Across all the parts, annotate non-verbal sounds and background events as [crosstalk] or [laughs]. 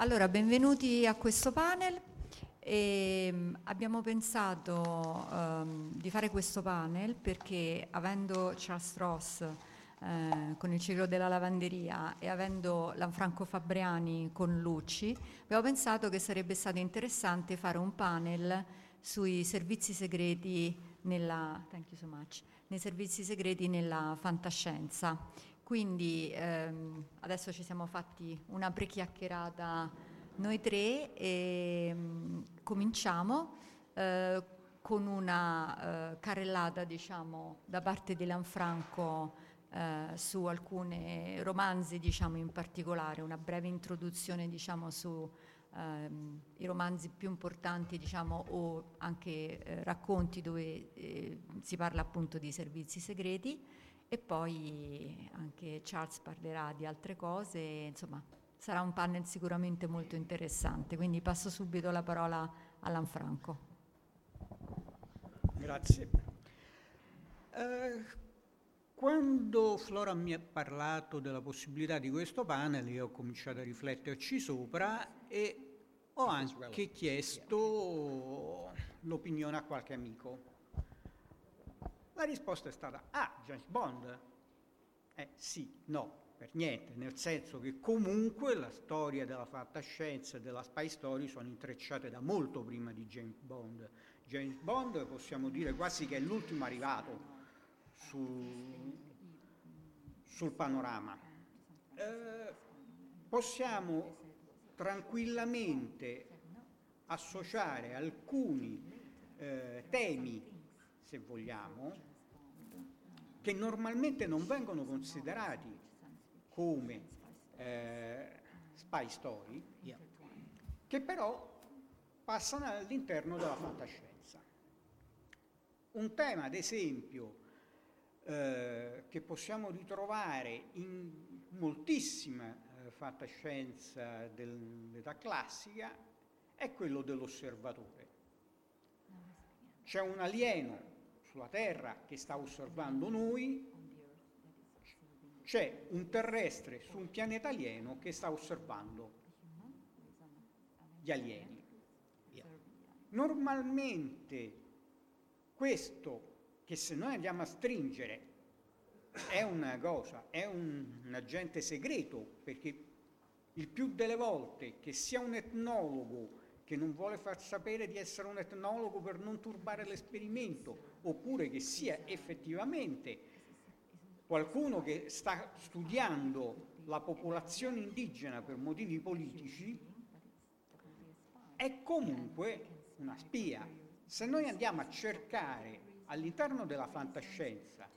Allora, benvenuti a questo panel. E ehm, abbiamo pensato um, di fare questo panel perché avendo Charles Ross eh, con il ciclo della lavanderia e avendo Lanfranco Fabriani con Lucci, abbiamo pensato che sarebbe stato interessante fare un panel sui servizi segreti nella, so much, nei servizi segreti nella fantascienza. Quindi ehm, adesso ci siamo fatti una prechiacchierata noi tre e mh, mm, cominciamo eh, con una eh, carrellata diciamo, da parte di Lanfranco eh, su alcuni romanzi diciamo, in particolare, una breve introduzione diciamo, su ehm, i romanzi più importanti diciamo, o anche eh, racconti dove eh, si parla appunto di servizi segreti e poi anche Charles parlerà di altre cose, insomma sarà un panel sicuramente molto interessante, quindi passo subito la parola a Lanfranco. Grazie. Eh, quando Flora mi ha parlato della possibilità di questo panel, io ho cominciato a rifletterci sopra e ho anche chiesto l'opinione a qualche amico la risposta è stata ah, James Bond. Eh sì, no, per niente, nel senso che comunque la storia della fantascienza e della spy story sono intrecciate da molto prima di James Bond. James Bond possiamo dire quasi che è l'ultimo arrivato su, sul panorama. Eh, possiamo tranquillamente associare alcuni eh, temi, se vogliamo, che normalmente non vengono considerati come eh, spy story, yeah. che però passano all'interno della fantascienza. Un tema, ad esempio, eh, che possiamo ritrovare in moltissima eh, fantascienza dell'età classica è quello dell'osservatore. C'è un alieno sulla Terra che sta osservando noi, c'è un terrestre su un pianeta alieno che sta osservando gli alieni. Normalmente questo che se noi andiamo a stringere è una cosa, è un, un agente segreto, perché il più delle volte che sia un etnologo che non vuole far sapere di essere un etnologo per non turbare l'esperimento, oppure che sia effettivamente qualcuno che sta studiando la popolazione indigena per motivi politici, è comunque una spia. Se noi andiamo a cercare all'interno della fantascienza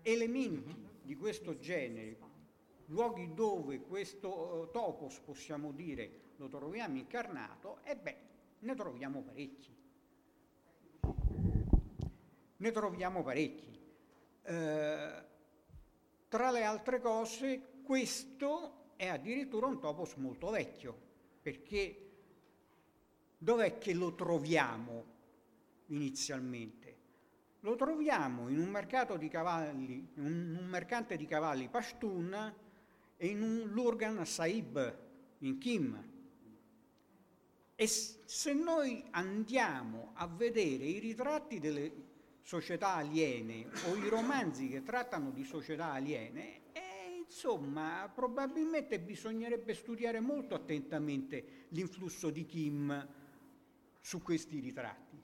elementi di questo genere, luoghi dove questo eh, topos, possiamo dire, lo troviamo incarnato, e beh, ne troviamo parecchi. Ne troviamo parecchi. Eh, tra le altre cose, questo è addirittura un topos molto vecchio, perché dov'è che lo troviamo inizialmente? Lo troviamo in un mercato di cavalli, un, un mercante di cavalli Pashtun e in un Lurgan Saib in Kim, e se noi andiamo a vedere i ritratti delle società aliene o i romanzi che trattano di società aliene, eh, insomma, probabilmente bisognerebbe studiare molto attentamente l'influsso di Kim su questi ritratti.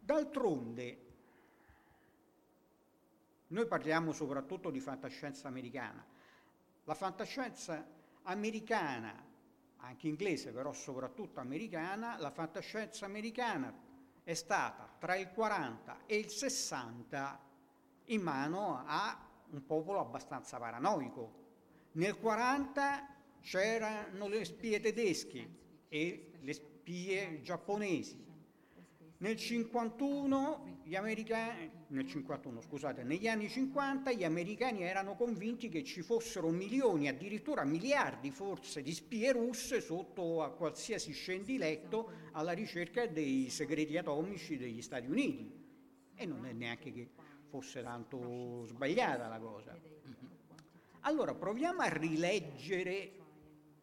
D'altronde, noi parliamo soprattutto di fantascienza americana, la fantascienza americana, anche inglese però soprattutto americana, la fantascienza americana è stata tra il 40 e il 60 in mano a un popolo abbastanza paranoico. Nel 40 c'erano le spie tedesche e le spie giapponesi. Nel 51, gli americani, nel 51, scusate, negli anni 50 gli americani erano convinti che ci fossero milioni, addirittura miliardi forse, di spie russe sotto a qualsiasi scendiletto alla ricerca dei segreti atomici degli Stati Uniti. E non è neanche che fosse tanto sbagliata la cosa. Allora proviamo a rileggere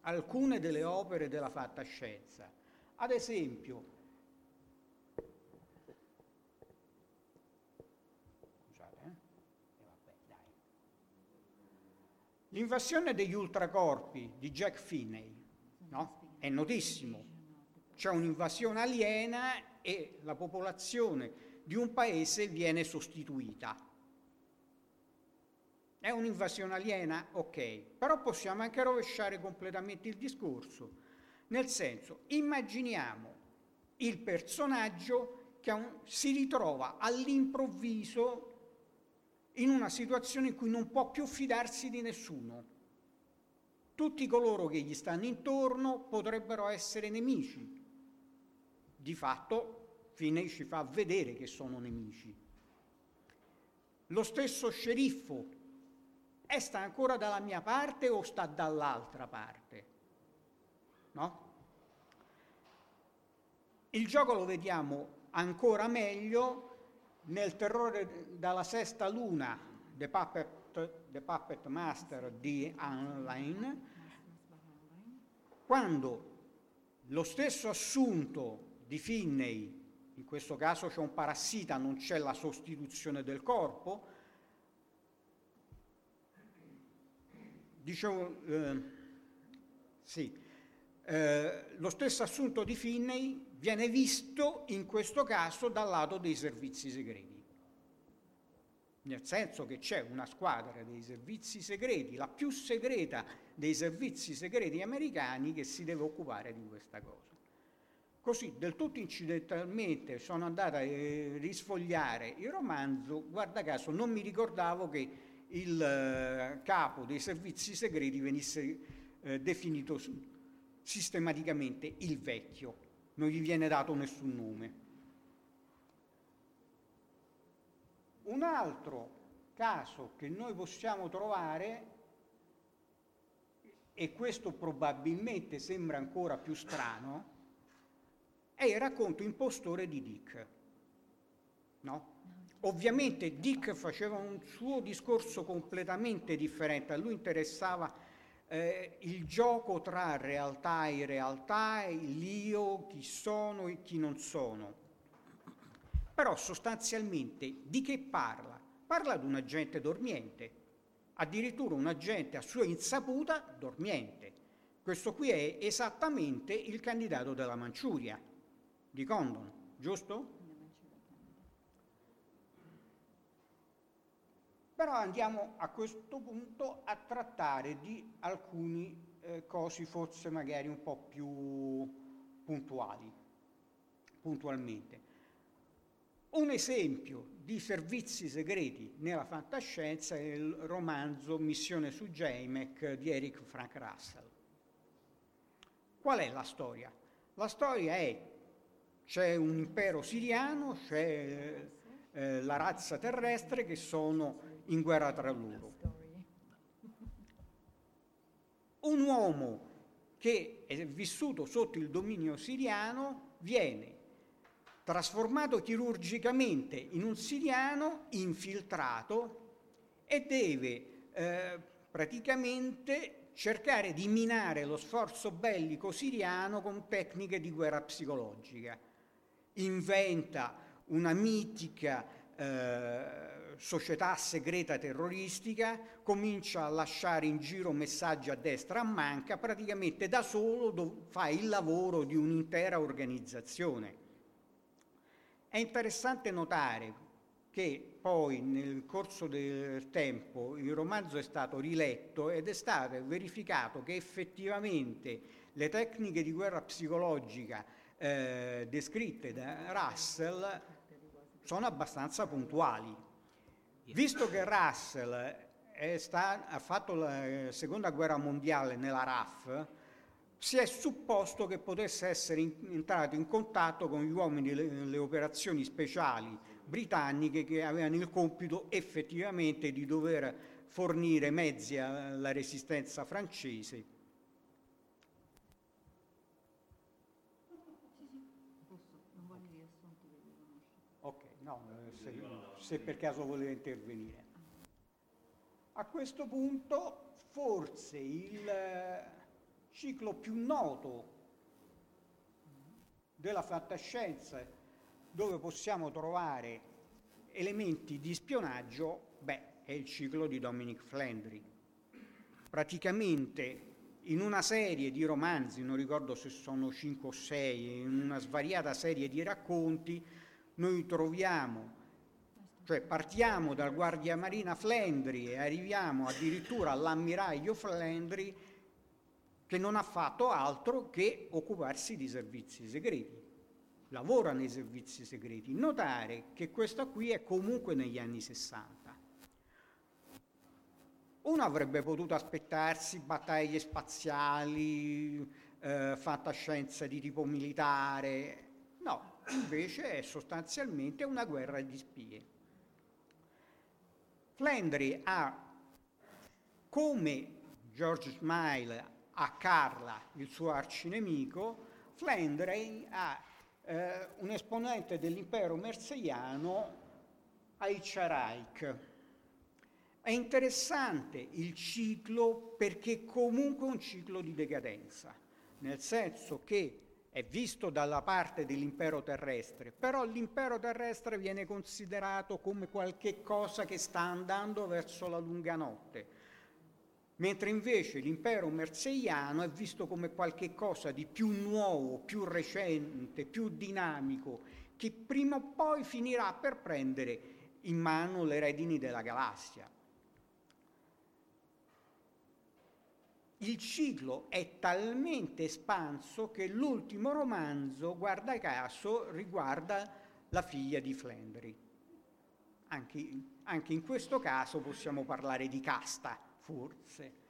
alcune delle opere della fatta scienza. Ad esempio, L'invasione degli ultracorpi di Jack Finney no? è notissimo. C'è un'invasione aliena e la popolazione di un paese viene sostituita. È un'invasione aliena? Ok, però possiamo anche rovesciare completamente il discorso. Nel senso, immaginiamo il personaggio che un, si ritrova all'improvviso in una situazione in cui non può più fidarsi di nessuno. Tutti coloro che gli stanno intorno potrebbero essere nemici. Di fatto, Finney ci fa vedere che sono nemici. Lo stesso sceriffo è sta ancora dalla mia parte o sta dall'altra parte? No? Il gioco lo vediamo ancora meglio nel terrore dalla sesta luna, The Puppet, The Puppet Master di Heinlein, quando lo stesso assunto di Finney, in questo caso c'è un parassita, non c'è la sostituzione del corpo, dicevo, eh, sì, eh, lo stesso assunto di Finney viene visto in questo caso dal lato dei servizi segreti, nel senso che c'è una squadra dei servizi segreti, la più segreta dei servizi segreti americani che si deve occupare di questa cosa. Così, del tutto incidentalmente, sono andata a eh, risfogliare il romanzo, guarda caso, non mi ricordavo che il eh, capo dei servizi segreti venisse eh, definito sistematicamente il vecchio non gli viene dato nessun nome. Un altro caso che noi possiamo trovare, e questo probabilmente sembra ancora più strano, è il racconto impostore di Dick. No? Ovviamente Dick faceva un suo discorso completamente differente, a lui interessava eh, il gioco tra realtà e realtà, l'io, chi sono e chi non sono. Però sostanzialmente di che parla? Parla di un agente dormiente, addirittura un agente a sua insaputa dormiente. Questo qui è esattamente il candidato della Manciuria, di Condon, giusto? Però andiamo a questo punto a trattare di alcuni eh, cosi forse magari un po' più puntuali, puntualmente. Un esempio di servizi segreti nella fantascienza è il romanzo Missione su Jamek di Eric Frank Russell. Qual è la storia? La storia è c'è un impero siriano, c'è eh, la razza terrestre che sono in guerra tra loro. Un uomo che è vissuto sotto il dominio siriano viene trasformato chirurgicamente in un siriano infiltrato e deve eh, praticamente cercare di minare lo sforzo bellico siriano con tecniche di guerra psicologica. Inventa una mitica eh, società segreta terroristica, comincia a lasciare in giro messaggi a destra a manca, praticamente da solo do- fa il lavoro di un'intera organizzazione. È interessante notare che poi nel corso del tempo il romanzo è stato riletto ed è stato verificato che effettivamente le tecniche di guerra psicologica eh, descritte da Russell sono abbastanza puntuali. Visto che Russell sta, ha fatto la eh, seconda guerra mondiale nella RAF, si è supposto che potesse essere in, entrato in contatto con gli uomini delle operazioni speciali britanniche che avevano il compito effettivamente di dover fornire mezzi alla resistenza francese se per caso voleva intervenire. A questo punto forse il eh, ciclo più noto della fantascienza dove possiamo trovare elementi di spionaggio, beh, è il ciclo di Dominic Flandry. Praticamente in una serie di romanzi, non ricordo se sono 5 o 6, in una svariata serie di racconti, noi troviamo cioè partiamo dal guardia marina Flendri e arriviamo addirittura all'ammiraglio Flendri che non ha fatto altro che occuparsi di servizi segreti. Lavora nei servizi segreti. Notare che questa qui è comunque negli anni 60. Uno avrebbe potuto aspettarsi battaglie spaziali, eh, fantascienza di tipo militare. No, invece è sostanzialmente una guerra di spie. Flandry ha, come George Smile a Carla, il suo arcinemico, Flandry ha eh, un esponente dell'impero merseiano, Aicharaik. È interessante il ciclo perché comunque è un ciclo di decadenza, nel senso che è visto dalla parte dell'impero terrestre, però l'impero terrestre viene considerato come qualche cosa che sta andando verso la lunga notte, mentre invece l'impero merseiano è visto come qualche cosa di più nuovo, più recente, più dinamico, che prima o poi finirà per prendere in mano le redini della galassia. il ciclo è talmente espanso che l'ultimo romanzo, guarda caso, riguarda la figlia di Flandri. Anche, anche in questo caso possiamo parlare di casta, forse.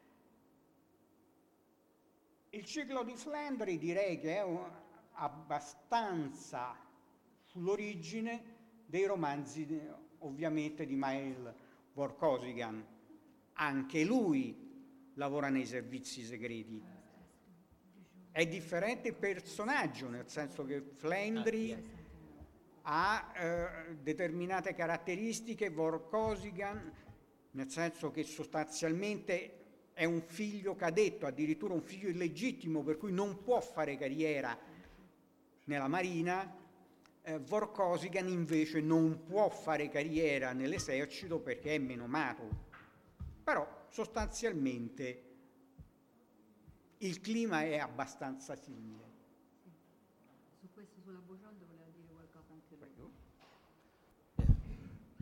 Il ciclo di Flandri direi che è abbastanza sull'origine dei romanzi ovviamente di Mael Vorkosigan. Anche lui lavora nei servizi segreti. È differente personaggio, nel senso che Flendri ah, ha eh, determinate caratteristiche, Vorkosigan, nel senso che sostanzialmente è un figlio cadetto, addirittura un figlio illegittimo, per cui non può fare carriera nella Marina. Eh, Vorkosigan invece non può fare carriera nell'esercito perché è meno menomato. Però sostanzialmente il clima è abbastanza simile. Su questo, sulla voleva dire qualcosa anche lui.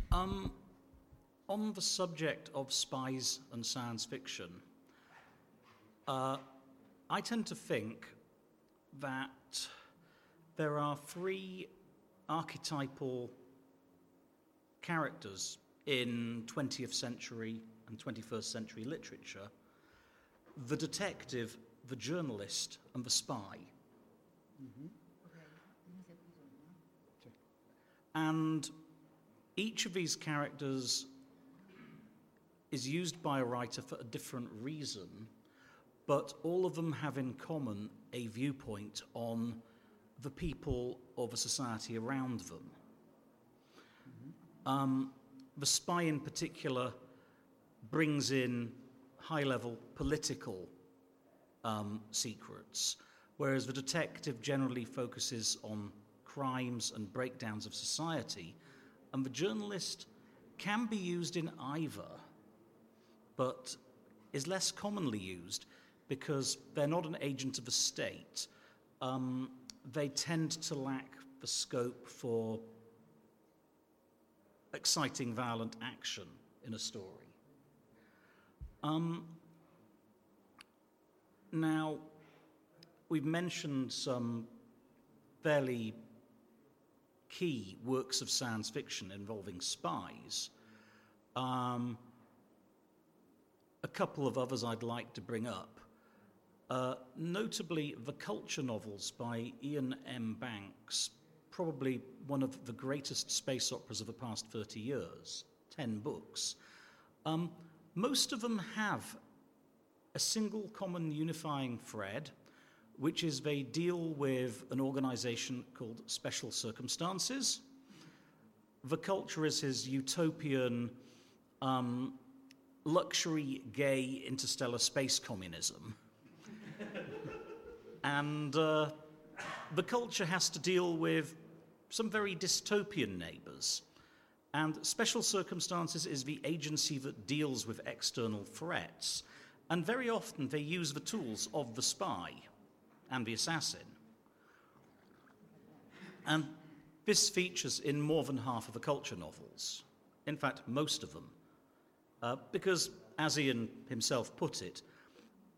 Um, on the subject of spies and science fiction, uh, I tend to think that there are three archetypal characters in 20th century and 21st century literature, the detective, the journalist, and the spy. Mm-hmm. And each of these characters is used by a writer for a different reason, but all of them have in common a viewpoint on the people or the society around them. Um, the spy, in particular, brings in high level political um, secrets, whereas the detective generally focuses on crimes and breakdowns of society, and the journalist can be used in either, but is less commonly used because they're not an agent of the state. Um, they tend to lack the scope for exciting, violent action in a story. Um, now, we've mentioned some fairly key works of science fiction involving spies. Um, a couple of others I'd like to bring up. Uh, notably, the culture novels by Iain M. Banks, probably one of the greatest space operas of the past 30 years, 10 books. Um, most of them have a single common unifying thread, which is they deal with an organization called Special Circumstances. The culture is his utopian, um, luxury, gay, interstellar space communism. [laughs] and uh, the culture has to deal with some very dystopian neighbors. And special circumstances is the agency that deals with external threats. And very often they use the tools of the spy and the assassin. And this features in more than half of the culture novels. In fact, most of them. Uh, because, as Iain himself put it,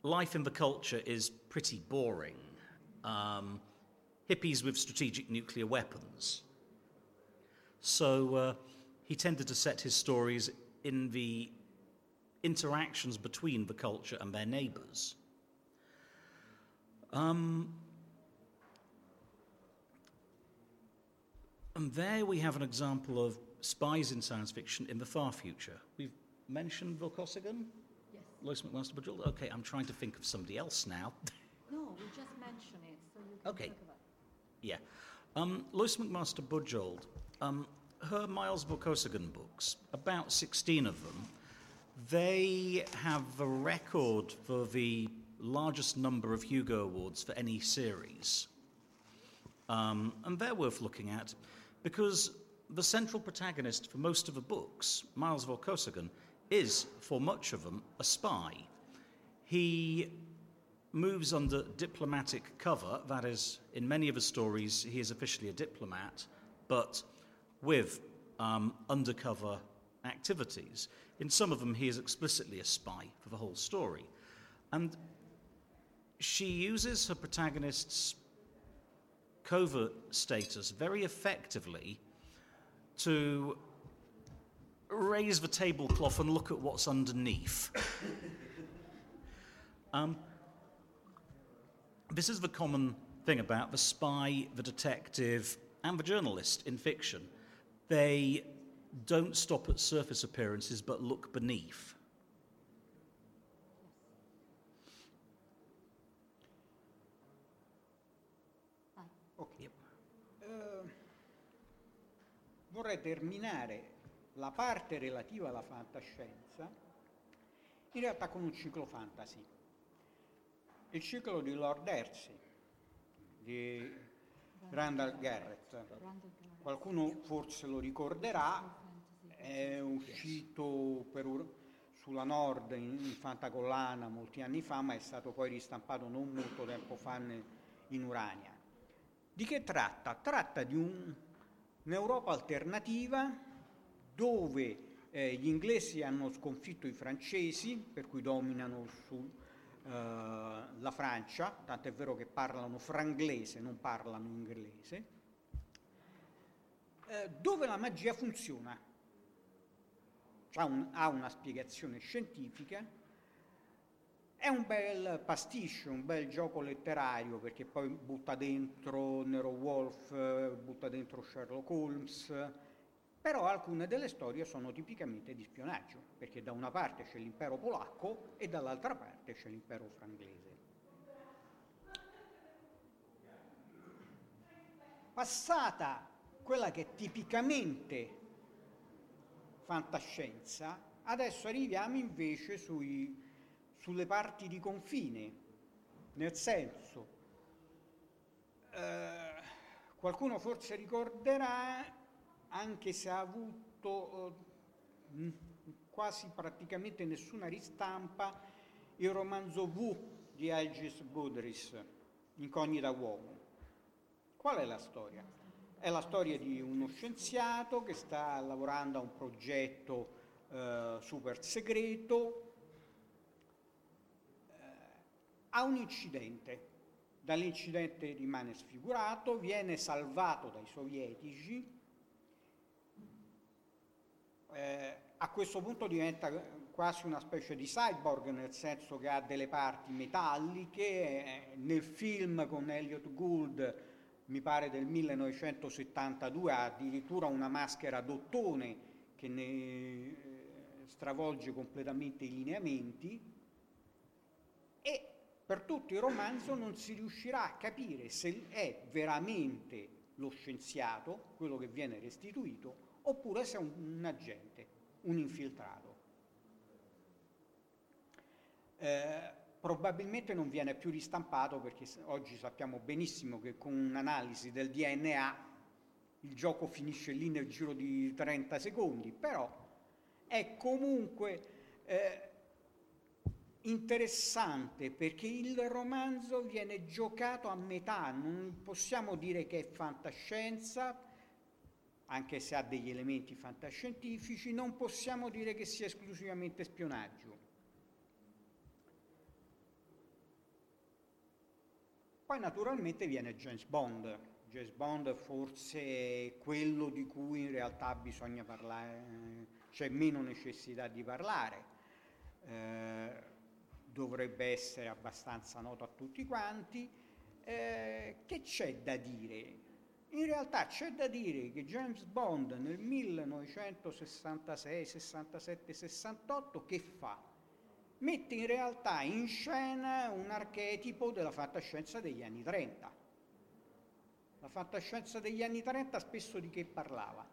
life in the culture is pretty boring. Um, hippies with strategic nuclear weapons. So, uh, he tended to set his stories in the interactions between the culture and their neighbours. Um, and there we have an example of spies in science fiction in the far future. We've mentioned Vorkosigan? Yes. Lois McMaster Bujold? Okay, I'm trying to think of somebody else now. [laughs] no, we just mentioned it, so you can okay. Yeah. Um, Lois McMaster Bujold, um, her Miles Vorkosigan books, about 16 of them, they have a record for the largest number of Hugo Awards for any series. Um, and they're worth looking at because the central protagonist for most of the books, Miles Vorkosigan, is, for much of them, a spy. He moves under diplomatic cover, that is, in many of his stories, he is officially a diplomat, but with um, undercover activities. In some of them, he is explicitly a spy for the whole story. And she uses her protagonist's covert status very effectively to raise the tablecloth and look at what's underneath. [coughs] um, this is the common thing about the spy, the detective, and the journalist in fiction. They don't stop at surface appearances but look beneath. Eh, vorrei terminare la parte relativa alla fantascienza in realtà con un ciclo fantasy. Il ciclo di Lord Hersey, di Randall Garrett qualcuno forse lo ricorderà, è uscito per, sulla Nord in, in Fantacollana molti anni fa, ma è stato poi ristampato non molto tempo fa in Urania. Di che tratta? Tratta di un, un'Europa alternativa dove eh, gli inglesi hanno sconfitto i francesi, per cui dominano su, eh, la Francia, tant'è vero che parlano franglese, non parlano inglese, eh, dove la magia funziona. Un, ha una spiegazione scientifica, è un bel pasticcio, un bel gioco letterario perché poi butta dentro Nero Wolf, butta dentro Sherlock Holmes, però alcune delle storie sono tipicamente di spionaggio, perché da una parte c'è l'impero polacco e dall'altra parte c'è l'impero franglese. Passata quella che è tipicamente fantascienza, adesso arriviamo invece sui, sulle parti di confine, nel senso, eh, qualcuno forse ricorderà, anche se ha avuto eh, quasi praticamente nessuna ristampa, il romanzo V di Algis Budris, Incognita Uomo. Qual è la storia? È la storia di uno scienziato che sta lavorando a un progetto eh, super segreto, eh, ha un incidente, dall'incidente rimane sfigurato, viene salvato dai sovietici, eh, a questo punto diventa quasi una specie di cyborg, nel senso che ha delle parti metalliche, eh, nel film con Elliot Gould mi pare del 1972, ha addirittura una maschera d'ottone che ne eh, stravolge completamente i lineamenti e per tutto il romanzo non si riuscirà a capire se è veramente lo scienziato, quello che viene restituito, oppure se è un, un agente, un infiltrato. Eh, probabilmente non viene più ristampato perché oggi sappiamo benissimo che con un'analisi del DNA il gioco finisce lì nel giro di 30 secondi, però è comunque eh, interessante perché il romanzo viene giocato a metà, non possiamo dire che è fantascienza, anche se ha degli elementi fantascientifici, non possiamo dire che sia esclusivamente spionaggio. Poi naturalmente viene James Bond. James Bond forse è quello di cui in realtà bisogna parlare, eh, c'è meno necessità di parlare. Eh, dovrebbe essere abbastanza noto a tutti quanti. Eh, che c'è da dire? In realtà c'è da dire che James Bond nel 1966, 67, 68 che fa? mette in realtà in scena un archetipo della fantascienza degli anni 30. La fantascienza degli anni 30 spesso di che parlava?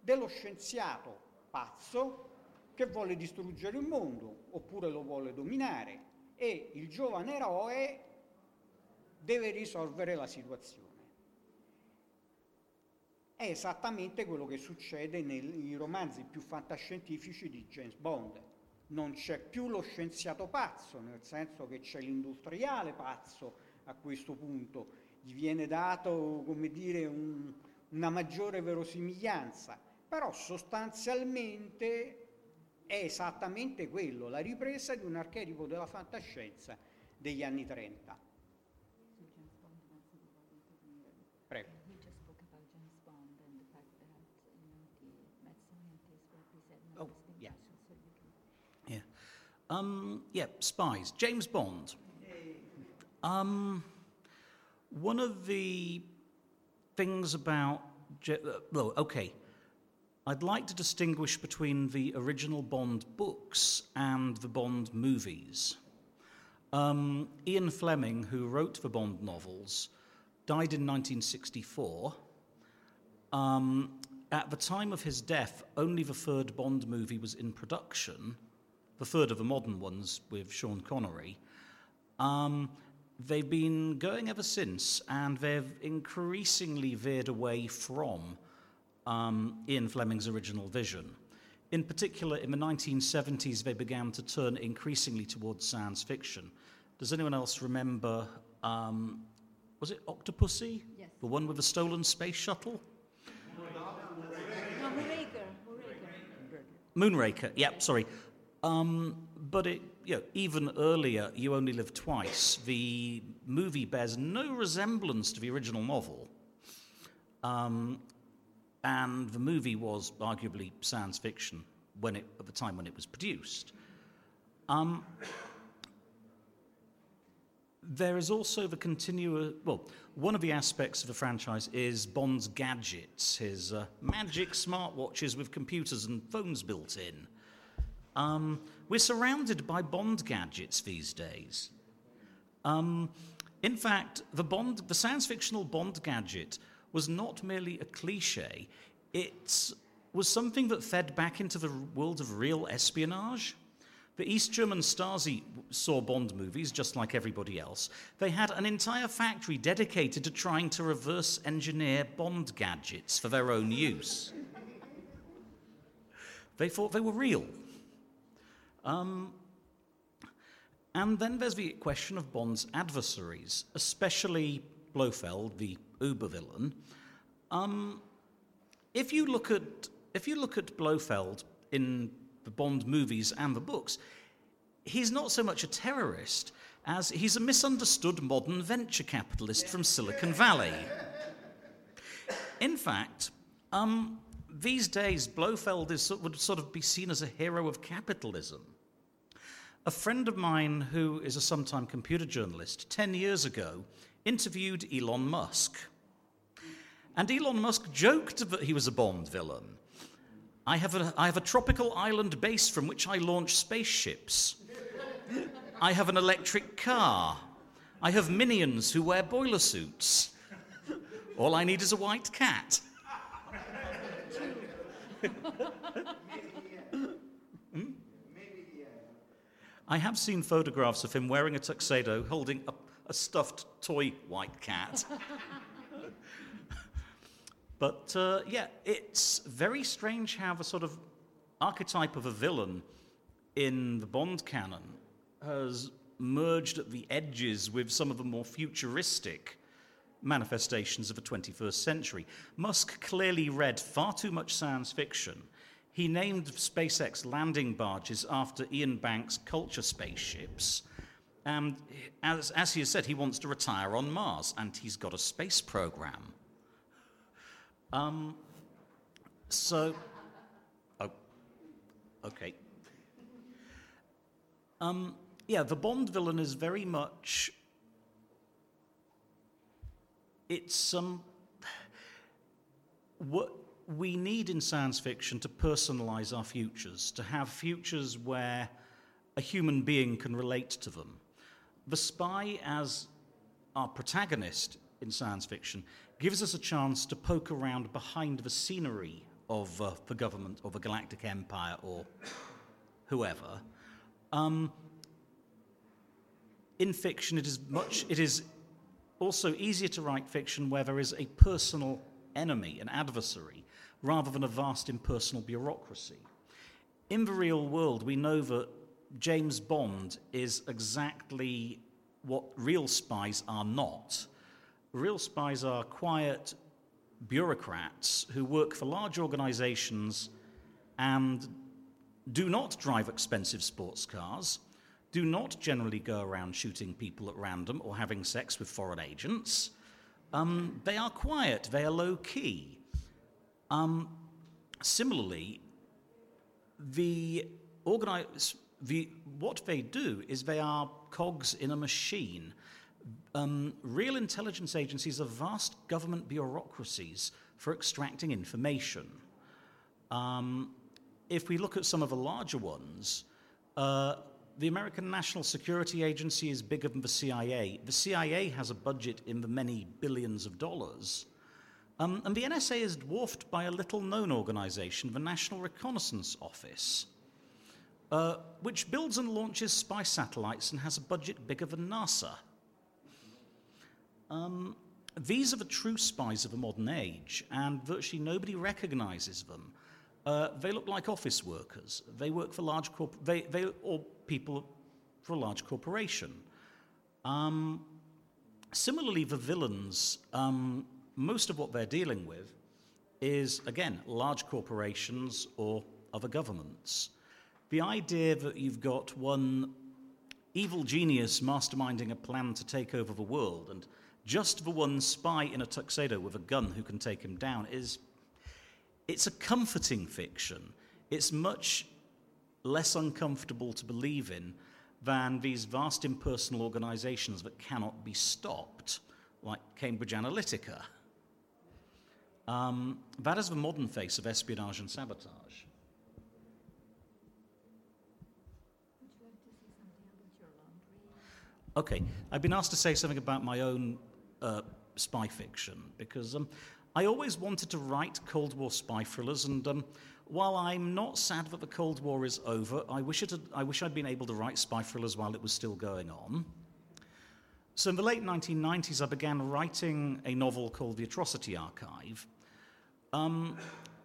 Dello scienziato pazzo che vuole distruggere il mondo oppure lo vuole dominare e il giovane eroe deve risolvere la situazione. È esattamente quello che succede nei romanzi più fantascientifici di James Bond non c'è più lo scienziato pazzo, nel senso che c'è l'industriale pazzo a questo punto, gli viene dato, come dire, un, una maggiore verosimiglianza, però sostanzialmente è esattamente quello, la ripresa di un archetipo della fantascienza degli anni 30. Um, yeah, spies. James Bond. Um, one of the things about. Well, okay. I'd like to distinguish between the original Bond books and the Bond movies. Um, Ian Fleming, who wrote the Bond novels, died in 1964. Um, at the time of his death, only the third Bond movie was in production the third of the modern ones with Sean Connery. Um, they've been going ever since, and they've increasingly veered away from um, Ian Fleming's original vision. In particular, in the 1970s, they began to turn increasingly towards science fiction. Does anyone else remember? Um, was it Octopussy? Yes. The one with the stolen space shuttle? Moonraker. Moonraker. Moonraker. Moonraker. Yep. Sorry. Um, but it, you know, even earlier, You Only Live Twice, the movie bears no resemblance to the original novel. Um, and the movie was arguably science fiction when it, at the time when it was produced. Um, there is also the continuous. Well, one of the aspects of the franchise is Bond's gadgets, his uh, magic smartwatches with computers and phones built in. Um, we're surrounded by Bond gadgets these days. Um, in fact, the, Bond, the science fictional Bond gadget was not merely a cliche, it was something that fed back into the world of real espionage. The East German Stasi saw Bond movies just like everybody else. They had an entire factory dedicated to trying to reverse engineer Bond gadgets for their own use. They thought they were real. Um, and then there's the question of Bond's adversaries, especially Blofeld, the uber villain. Um, if you look at if you look at Blofeld in the Bond movies and the books, he's not so much a terrorist as he's a misunderstood modern venture capitalist from Silicon Valley. [laughs] In fact, um, these days, Blofeld is, would sort of be seen as a hero of capitalism. A friend of mine who is a sometime computer journalist 10 years ago interviewed Elon Musk. And Elon Musk joked that he was a Bond villain. I have a, I have a tropical island base from which I launch spaceships. I have an electric car. I have minions who wear boiler suits. All I need is a white cat. Hmm? I have seen photographs of him wearing a tuxedo, holding a, a stuffed toy white cat. [laughs] but uh, yeah, it's very strange how the sort of archetype of a villain in the Bond canon has merged at the edges with some of the more futuristic manifestations of the 21st century. Musk clearly read far too much science fiction. He named SpaceX landing barges after Iain Banks' culture spaceships. And as, as he has said, he wants to retire on Mars, and he's got a space program. Um, so, oh, okay. Um, yeah, the Bond villain is very much it's some. What we need in science fiction to personalize our futures, to have futures where a human being can relate to them. The spy, as our protagonist in science fiction, gives us a chance to poke around behind the scenery of uh, the government or the galactic empire or whoever. Um, in fiction, it is much. It is also easier to write fiction where there is a personal enemy, an adversary, rather than a vast impersonal bureaucracy. In the real world, we know that James Bond is exactly what real spies are not. Real spies are quiet bureaucrats who work for large organizations and do not drive expensive sports cars do not generally go around shooting people at random or having sex with foreign agents. Um, they are quiet, they are low key. Um, similarly, the organize, the, what they do is they are cogs in a machine. Um, real intelligence agencies are vast government bureaucracies for extracting information. Um, if we look at some of the larger ones, uh, the American National Security Agency is bigger than the CIA. The CIA has a budget in the many billions of dollars. Um, and the NSA is dwarfed by a little known organization, the National Reconnaissance Office, uh, which builds and launches spy satellites and has a budget bigger than NASA. Um, these are the true spies of the modern age, and virtually nobody recognizes them. Uh, they look like office workers. They work for large corp- they, they or people for a large corporation. Um, similarly, the villains, um, most of what they're dealing with is again large corporations or other governments. The idea that you've got one evil genius masterminding a plan to take over the world and just the one spy in a tuxedo with a gun who can take him down is it's a comforting fiction. It's much less uncomfortable to believe in than these vast impersonal organizations that cannot be stopped, like Cambridge Analytica. Um, that is the modern face of espionage and sabotage. Okay, I've been asked to say something about my own uh, spy fiction because um, I always wanted to write Cold War spy thrillers, and um, while I'm not sad that the Cold War is over, I wish, it had, I wish I'd been able to write spy thrillers while it was still going on. So in the late 1990s, I began writing a novel called The Atrocity Archive, um,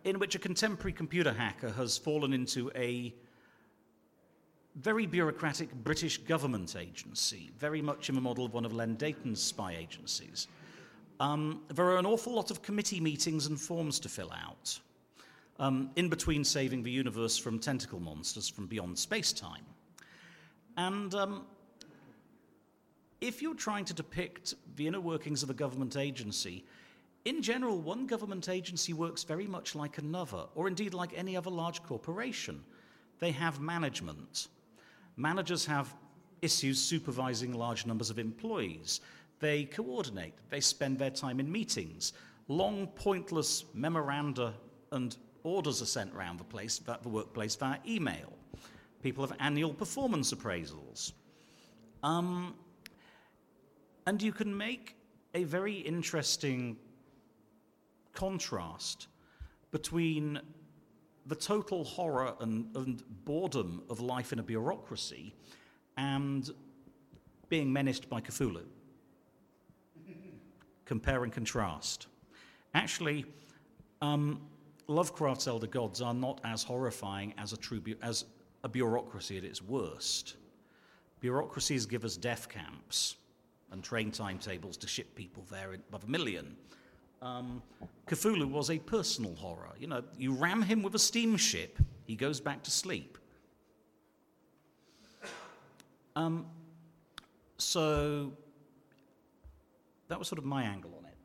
in which a contemporary computer hacker has fallen into a very bureaucratic British government agency, very much in the model of one of Len Deighton's spy agencies. Um, there are an awful lot of committee meetings and forms to fill out, um, in between saving the universe from tentacle monsters from beyond space time. And um, if you're trying to depict the inner workings of a government agency, in general, one government agency works very much like another, or indeed like any other large corporation. They have management. Managers have issues supervising large numbers of employees. They coordinate, they spend their time in meetings. Long, pointless memoranda and orders are sent around the place, the workplace via email. People have annual performance appraisals. Um, and you can make a very interesting contrast between the total horror and, and, boredom of life in a bureaucracy and being menaced by Cthulhu compare and contrast. Actually, um, Lovecraft's elder gods are not as horrifying as a as a bureaucracy at its worst. Bureaucracies give us death camps and train timetables to ship people there above a million. Um, Cthulhu was a personal horror. You know, you ram him with a steamship, he goes back to sleep. Um, so That was sort of my angle on it.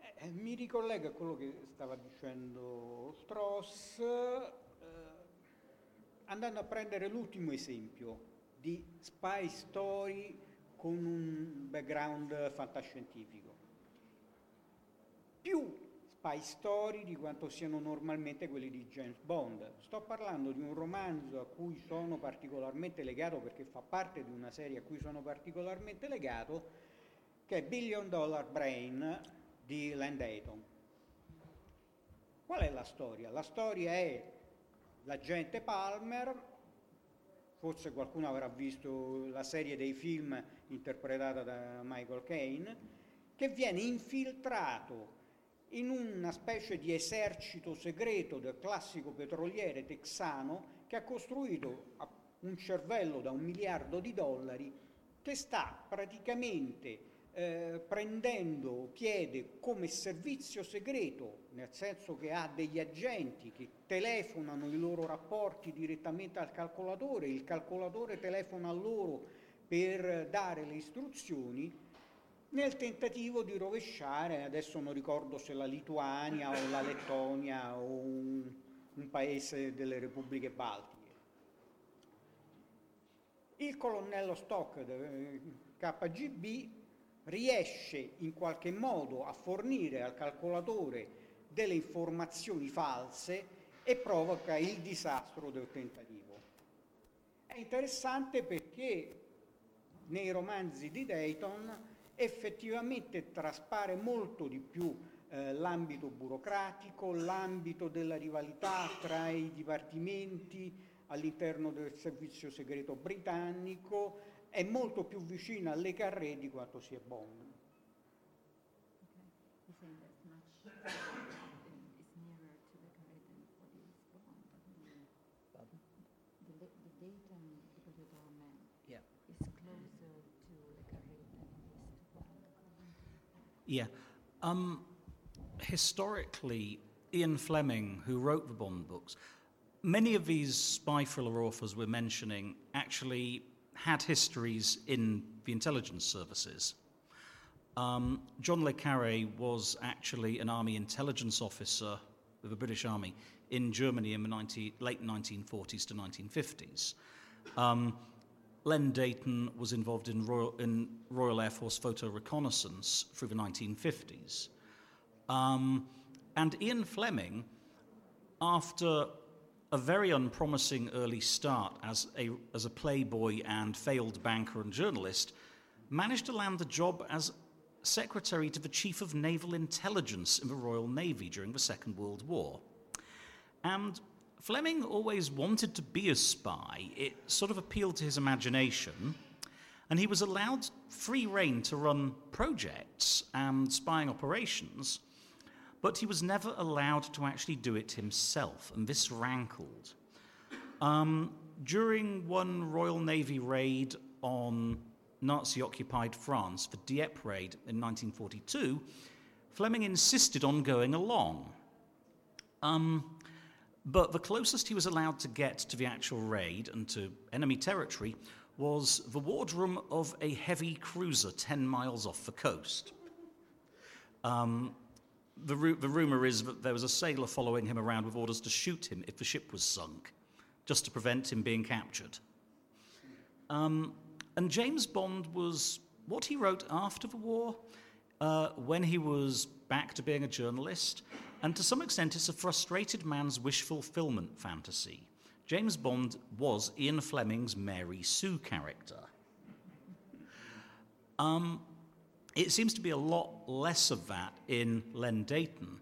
Eh, eh, mi ricollega a quello che stava dicendo Strauss, eh, andando a prendere l'ultimo esempio di spy story con un background fantascientifico. Più paistori di quanto siano normalmente quelli di James Bond. Sto parlando di un romanzo a cui sono particolarmente legato perché fa parte di una serie a cui sono particolarmente legato, che è Billion Dollar Brain di Land Dayton. Qual è la storia? La storia è l'agente Palmer, forse qualcuno avrà visto la serie dei film interpretata da Michael Caine, che viene infiltrato in una specie di esercito segreto del classico petroliere texano che ha costruito un cervello da un miliardo di dollari che sta praticamente eh, prendendo piede come servizio segreto, nel senso che ha degli agenti che telefonano i loro rapporti direttamente al calcolatore, il calcolatore telefona a loro per dare le istruzioni nel tentativo di rovesciare, adesso non ricordo se la Lituania o la Lettonia o un, un paese delle repubbliche baltiche. Il colonnello Stock eh, KGB riesce in qualche modo a fornire al calcolatore delle informazioni false e provoca il disastro del tentativo. È interessante perché nei romanzi di Dayton effettivamente traspare molto di più eh, l'ambito burocratico, l'ambito della rivalità tra i dipartimenti all'interno del servizio segreto britannico, è molto più vicina alle carree di quanto sia Bond. Okay. Yeah. Um, historically, Ian Fleming, who wrote the Bond books, many of these spy thriller authors we're mentioning actually had histories in the intelligence services. Um, John Le Carre was actually an army intelligence officer with the British Army in Germany in the 19, late 1940s to 1950s. Um, Len Deighton was involved in Royal, in Royal Air Force photo reconnaissance through the 1950s. Um, and Ian Fleming, after a very unpromising early start as a, as a playboy and failed banker and journalist, managed to land a job as secretary to the Chief of Naval Intelligence in the Royal Navy during the Second World War. And Fleming always wanted to be a spy. It sort of appealed to his imagination, and he was allowed free rein to run projects and spying operations, but he was never allowed to actually do it himself, and this rankled. Um, during one Royal Navy raid on Nazi occupied France, the Dieppe raid in 1942, Fleming insisted on going along. Um, but the closest he was allowed to get to the actual raid and to enemy territory was the wardroom of a heavy cruiser 10 miles off the coast. Um, the, ru- the rumour is that there was a sailor following him around with orders to shoot him if the ship was sunk, just to prevent him being captured. Um, and James Bond was what he wrote after the war, uh, when he was back to being a journalist, and to some extent, it's a frustrated man's wish fulfillment fantasy. James Bond was Ian Fleming's Mary Sue character. Um, it seems to be a lot less of that in Len Deighton,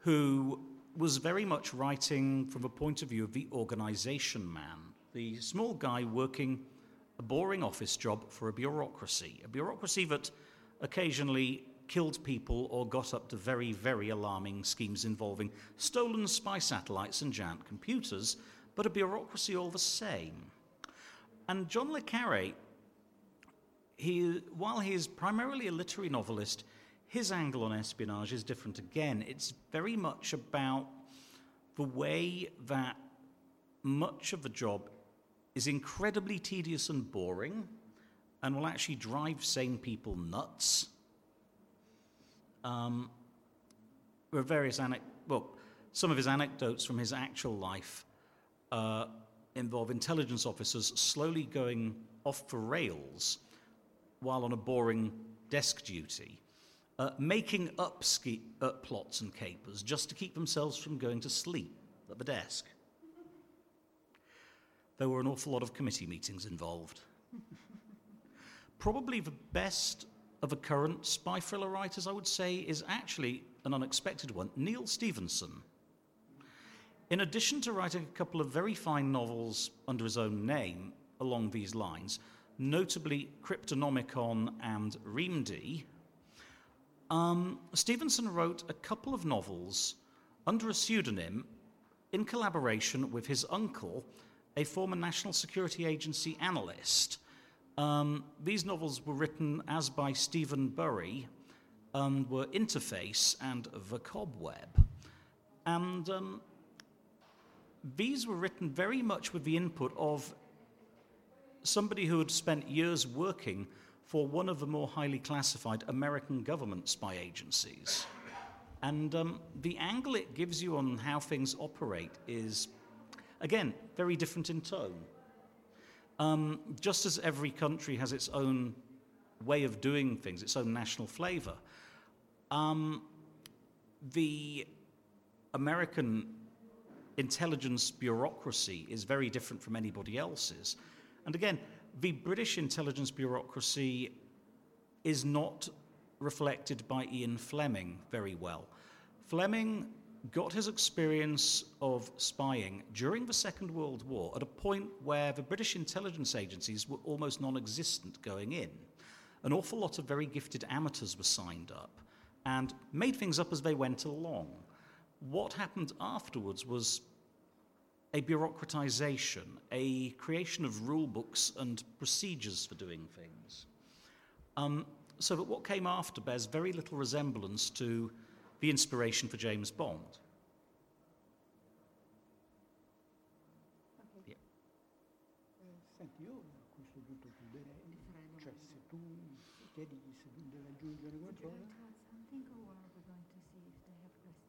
who was very much writing from a point of view of the organization man, the small guy working a boring office job for a bureaucracy, a bureaucracy that occasionally killed people, or got up to very, very alarming schemes involving stolen spy satellites and giant computers, but a bureaucracy all the same. And John le Carre, he, while he is primarily a literary novelist, his angle on espionage is different again. It's very much about the way that much of the job is incredibly tedious and boring and will actually drive sane people nuts um, were various anecdotes, well, some of his anecdotes from his actual life uh, involve intelligence officers slowly going off the rails while on a boring desk duty, uh, making up ski- uh, plots and capers just to keep themselves from going to sleep at the desk. There were an awful lot of committee meetings involved. [laughs] Probably the best of a current spy thriller writers, I would say, is actually an unexpected one Neal Stephenson. In addition to writing a couple of very fine novels under his own name along these lines, notably Cryptonomicon and Reamde, um, Stephenson wrote a couple of novels under a pseudonym in collaboration with his uncle, a former National Security Agency analyst um, these novels were written as by Stephen Bury and um, were Interface and The Cobweb. And um, these were written very much with the input of somebody who had spent years working for one of the more highly classified American government spy agencies. And um, the angle it gives you on how things operate is, again, very different in tone. Um, just as every country has its own way of doing things, its own national flavor, um, the American intelligence bureaucracy is very different from anybody else's. And again, the British intelligence bureaucracy is not reflected by Ian Fleming very well. Fleming got his experience of spying during the Second World War at a point where the British intelligence agencies were almost non existent going in. An awful lot of very gifted amateurs were signed up and made things up as they went along. What happened afterwards was a bureaucratization, a creation of rule books and procedures for doing things. Um, so that what came after bears very little resemblance to the inspiration for James Bond.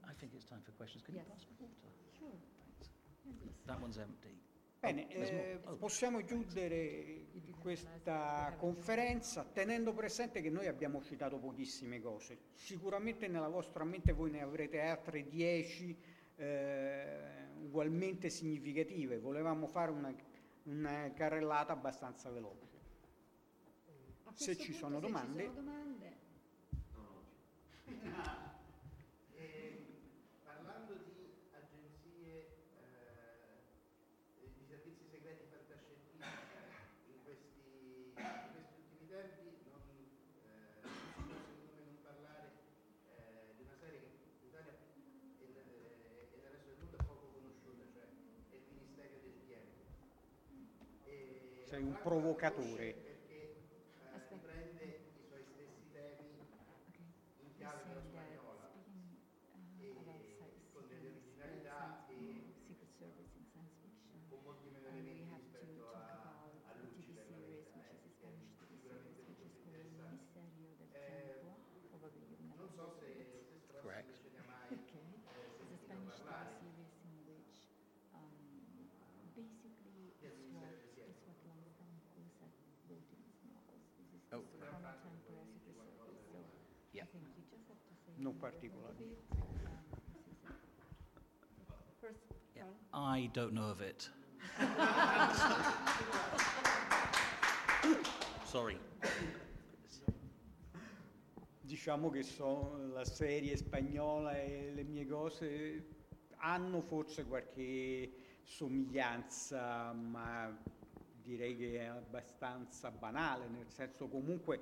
I think it's time for questions. Can yes. you pass the water? Sure. Thanks. That one's empty. Bene, eh, possiamo chiudere questa conferenza tenendo presente che noi abbiamo citato pochissime cose. Sicuramente nella vostra mente voi ne avrete altre dieci eh, ugualmente significative. Volevamo fare una, una carrellata abbastanza veloce. Se ci sono domande sei un provocatore non particular. Yeah, I don't know of it. Sorry. Diciamo che so, la serie spagnola e le mie cose hanno forse qualche somiglianza, ma direi che è abbastanza banale, nel senso comunque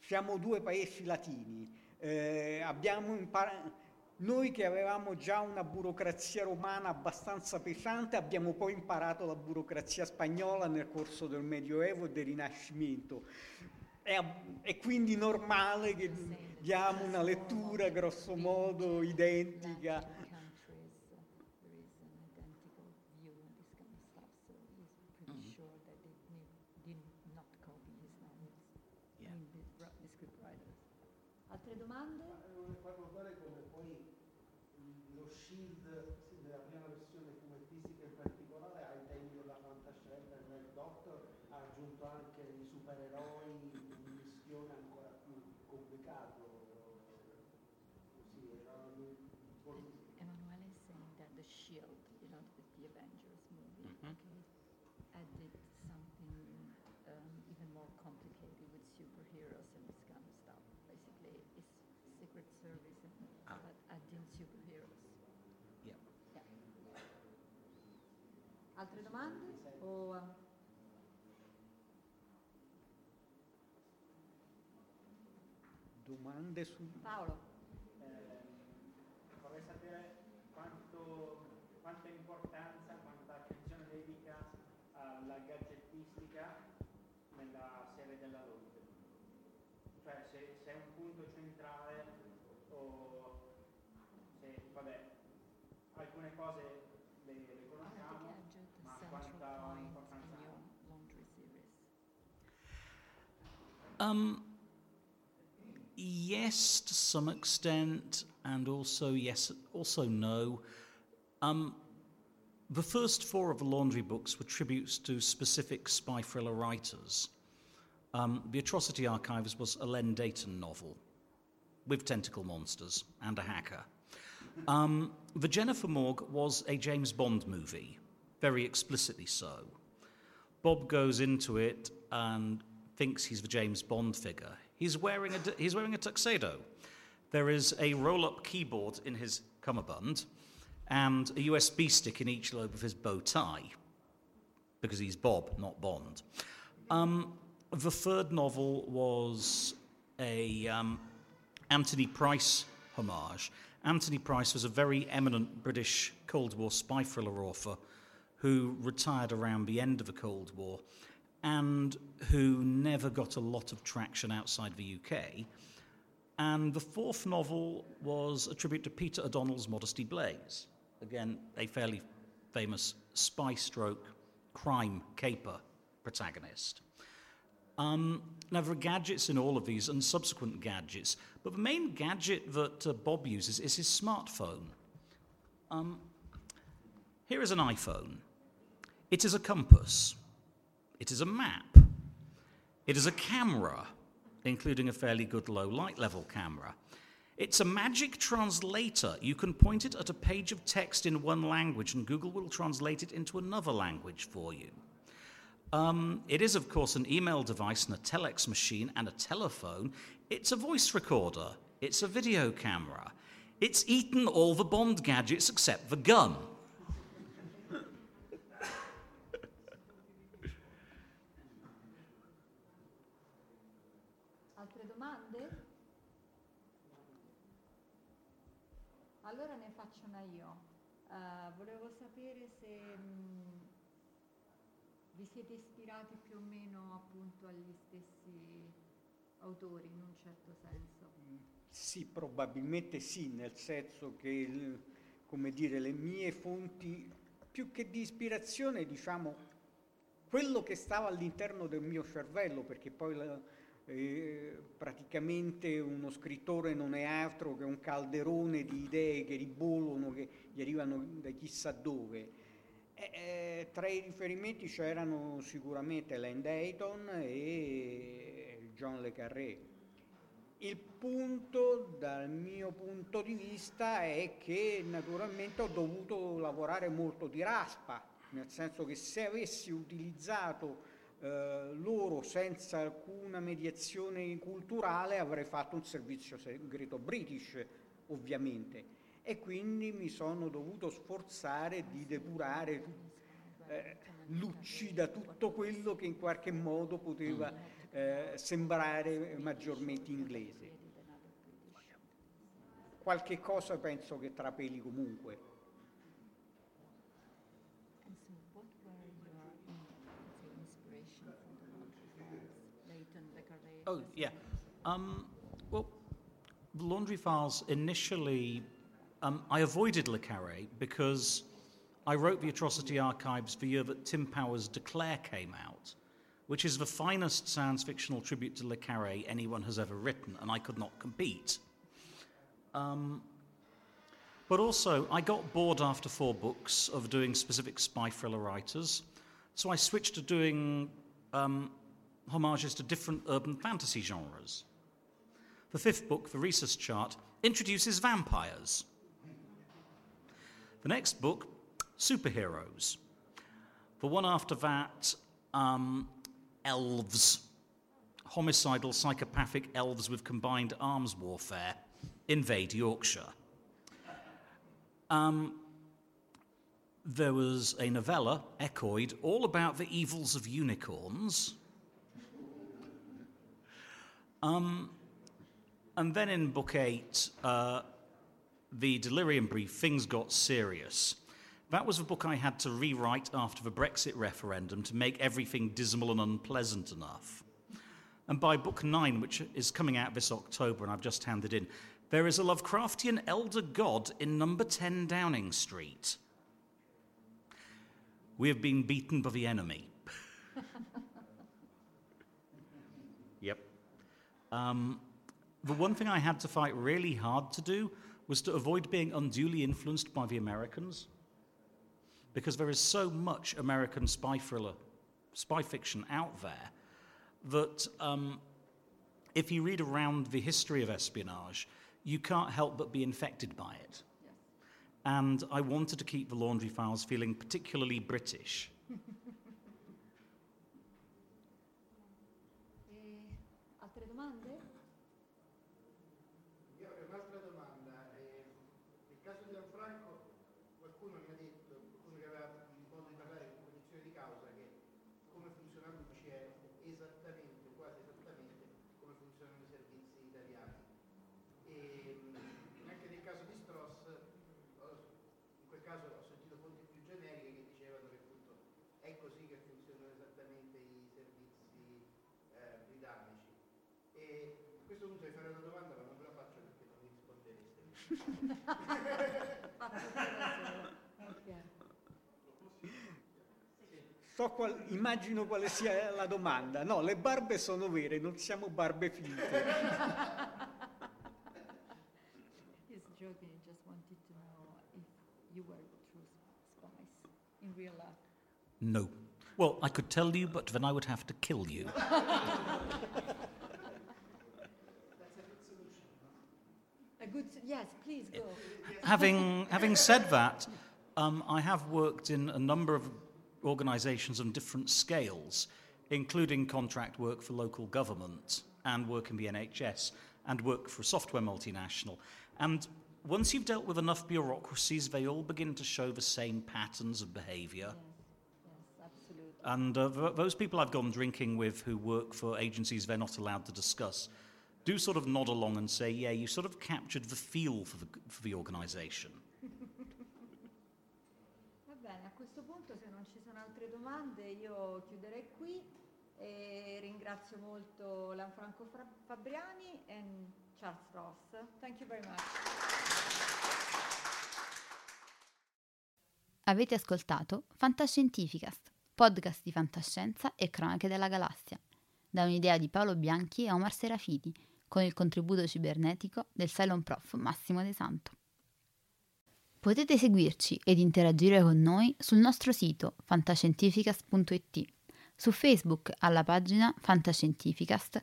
siamo due paesi latini, eh, abbiamo imparato noi che avevamo già una burocrazia romana abbastanza pesante, abbiamo poi imparato la burocrazia spagnola nel corso del Medioevo e del Rinascimento. È, è quindi normale che diamo una lettura grosso modo identica domande su... Paolo. Eh, vorrei sapere quanto, quanta importanza, quanta attenzione dedica alla gadgettistica nella serie della Lotte. Cioè se, se, è un punto centrale o se, vabbè, alcune cose le, le conosciamo, ma quanta importanza ha? Um, yes, to some extent, and also yes, also no. Um, the first four of the Laundry books were tributes to specific spy thriller writers. Um, the Atrocity Archives was a Len Deighton novel with tentacle monsters and a hacker. Um, the Jennifer Morgue was a James Bond movie, very explicitly so. Bob goes into it and thinks he's the James Bond figure. He's wearing a, he's wearing a tuxedo. There is a roll up keyboard in his cummerbund and a USB stick in each lobe of his bow tie because he's Bob, not Bond. Um, the third novel was a um, Anthony Price homage. Anthony Price was a very eminent British Cold War spy thriller author who retired around the end of the Cold War and who never got a lot of traction outside the UK. And the fourth novel was a tribute to Peter O'Donnell's Modesty Blaise. Again, a fairly famous spy stroke crime caper protagonist. Um, now, there are gadgets in all of these and subsequent gadgets, but the main gadget that uh, Bob uses is his smartphone. Um, here is an iPhone, it is a compass. It is a map. It is a camera, including a fairly good low light level camera. It's a magic translator. You can point it at a page of text in one language, and Google will translate it into another language for you. Um, it is, of course, an email device and a telex machine and a telephone. It's a voice recorder. It's a video camera. It's eaten all the Bond gadgets except the gun. vi siete ispirati più o meno appunto agli stessi autori in un certo senso? Sì, probabilmente sì, nel senso che come dire, le mie fonti, più che di ispirazione, diciamo, quello che stava all'interno del mio cervello, perché poi la, eh, praticamente uno scrittore non è altro che un calderone di idee che ribolono, che gli arrivano da chissà dove. Eh, eh, tra i riferimenti c'erano sicuramente Len Dayton e John Le Carré. Il punto, dal mio punto di vista, è che naturalmente ho dovuto lavorare molto di raspa, nel senso che se avessi utilizzato eh, loro senza alcuna mediazione culturale avrei fatto un servizio segreto british, ovviamente e quindi mi sono dovuto sforzare di depurare eh, Lucci da tutto quello che in qualche modo poteva eh, sembrare maggiormente inglese. Qualche cosa penso che trapeli comunque. Oh, yeah. Um, well, the Laundry Files initially Um, I avoided Le Carre because I wrote the Atrocity Archives the year that Tim Powers' Declare came out, which is the finest science fictional tribute to Le Carre anyone has ever written, and I could not compete. Um, but also, I got bored after four books of doing specific spy thriller writers, so I switched to doing um, homages to different urban fantasy genres. The fifth book, The Rhesus Chart, introduces vampires. The next book, Superheroes. The one after that, um, Elves. Homicidal psychopathic elves with combined arms warfare invade Yorkshire. Um, there was a novella, Equoid, all about the evils of unicorns. Um, and then in book eight, uh, the delirium brief, things got serious. That was a book I had to rewrite after the Brexit referendum to make everything dismal and unpleasant enough. And by book nine, which is coming out this October and I've just handed in, there is a Lovecraftian elder god in number 10 Downing Street. We have been beaten by the enemy. [laughs] yep. Um, the one thing I had to fight really hard to do was to avoid being unduly influenced by the Americans, because there is so much American spy thriller, spy fiction out there that um, if you read around the history of espionage, you can't help but be infected by it. Yes. And I wanted to keep the laundry files feeling particularly British. [laughs] caso ho sentito fonti più generiche che dicevano che appunto è così che funzionano esattamente i servizi eh, britannici. E a questo punto vi farò una domanda ma non ve la faccio perché non mi rispondereste. [laughs] So qual, immagino quale sia la domanda. No, le barbe sono vere, non siamo barbe finte. [laughs] you were spies in real life? No. Well, I could tell you, but then I would have to kill you. [laughs] A good, yes, please go. Having, having said that, um, I have worked in a number of organisations on different scales, including contract work for local government and work in the NHS and work for a software multinational. And once you've dealt with enough bureaucracies, they all begin to show the same patterns of behavior. Yes. absolutely. And uh, those people I've gone drinking with who work for agencies they're not allowed to discuss do sort of nod along and say, yeah, you sort of captured the feel for the, for the organization. [laughs] Va bene, a questo punto se non ci sono altre domande io chiuderei qui e ringrazio molto Lanfranco Fabriani. And... Charles Ross. Thank you very much. Avete ascoltato Fantascientificast, podcast di fantascienza e cronache della galassia, da un'idea di Paolo Bianchi e Omar Serafiti, con il contributo cibernetico del Cylon Prof Massimo De Santo. Potete seguirci ed interagire con noi sul nostro sito fantascientificast.it, su Facebook alla pagina Fantascientificast,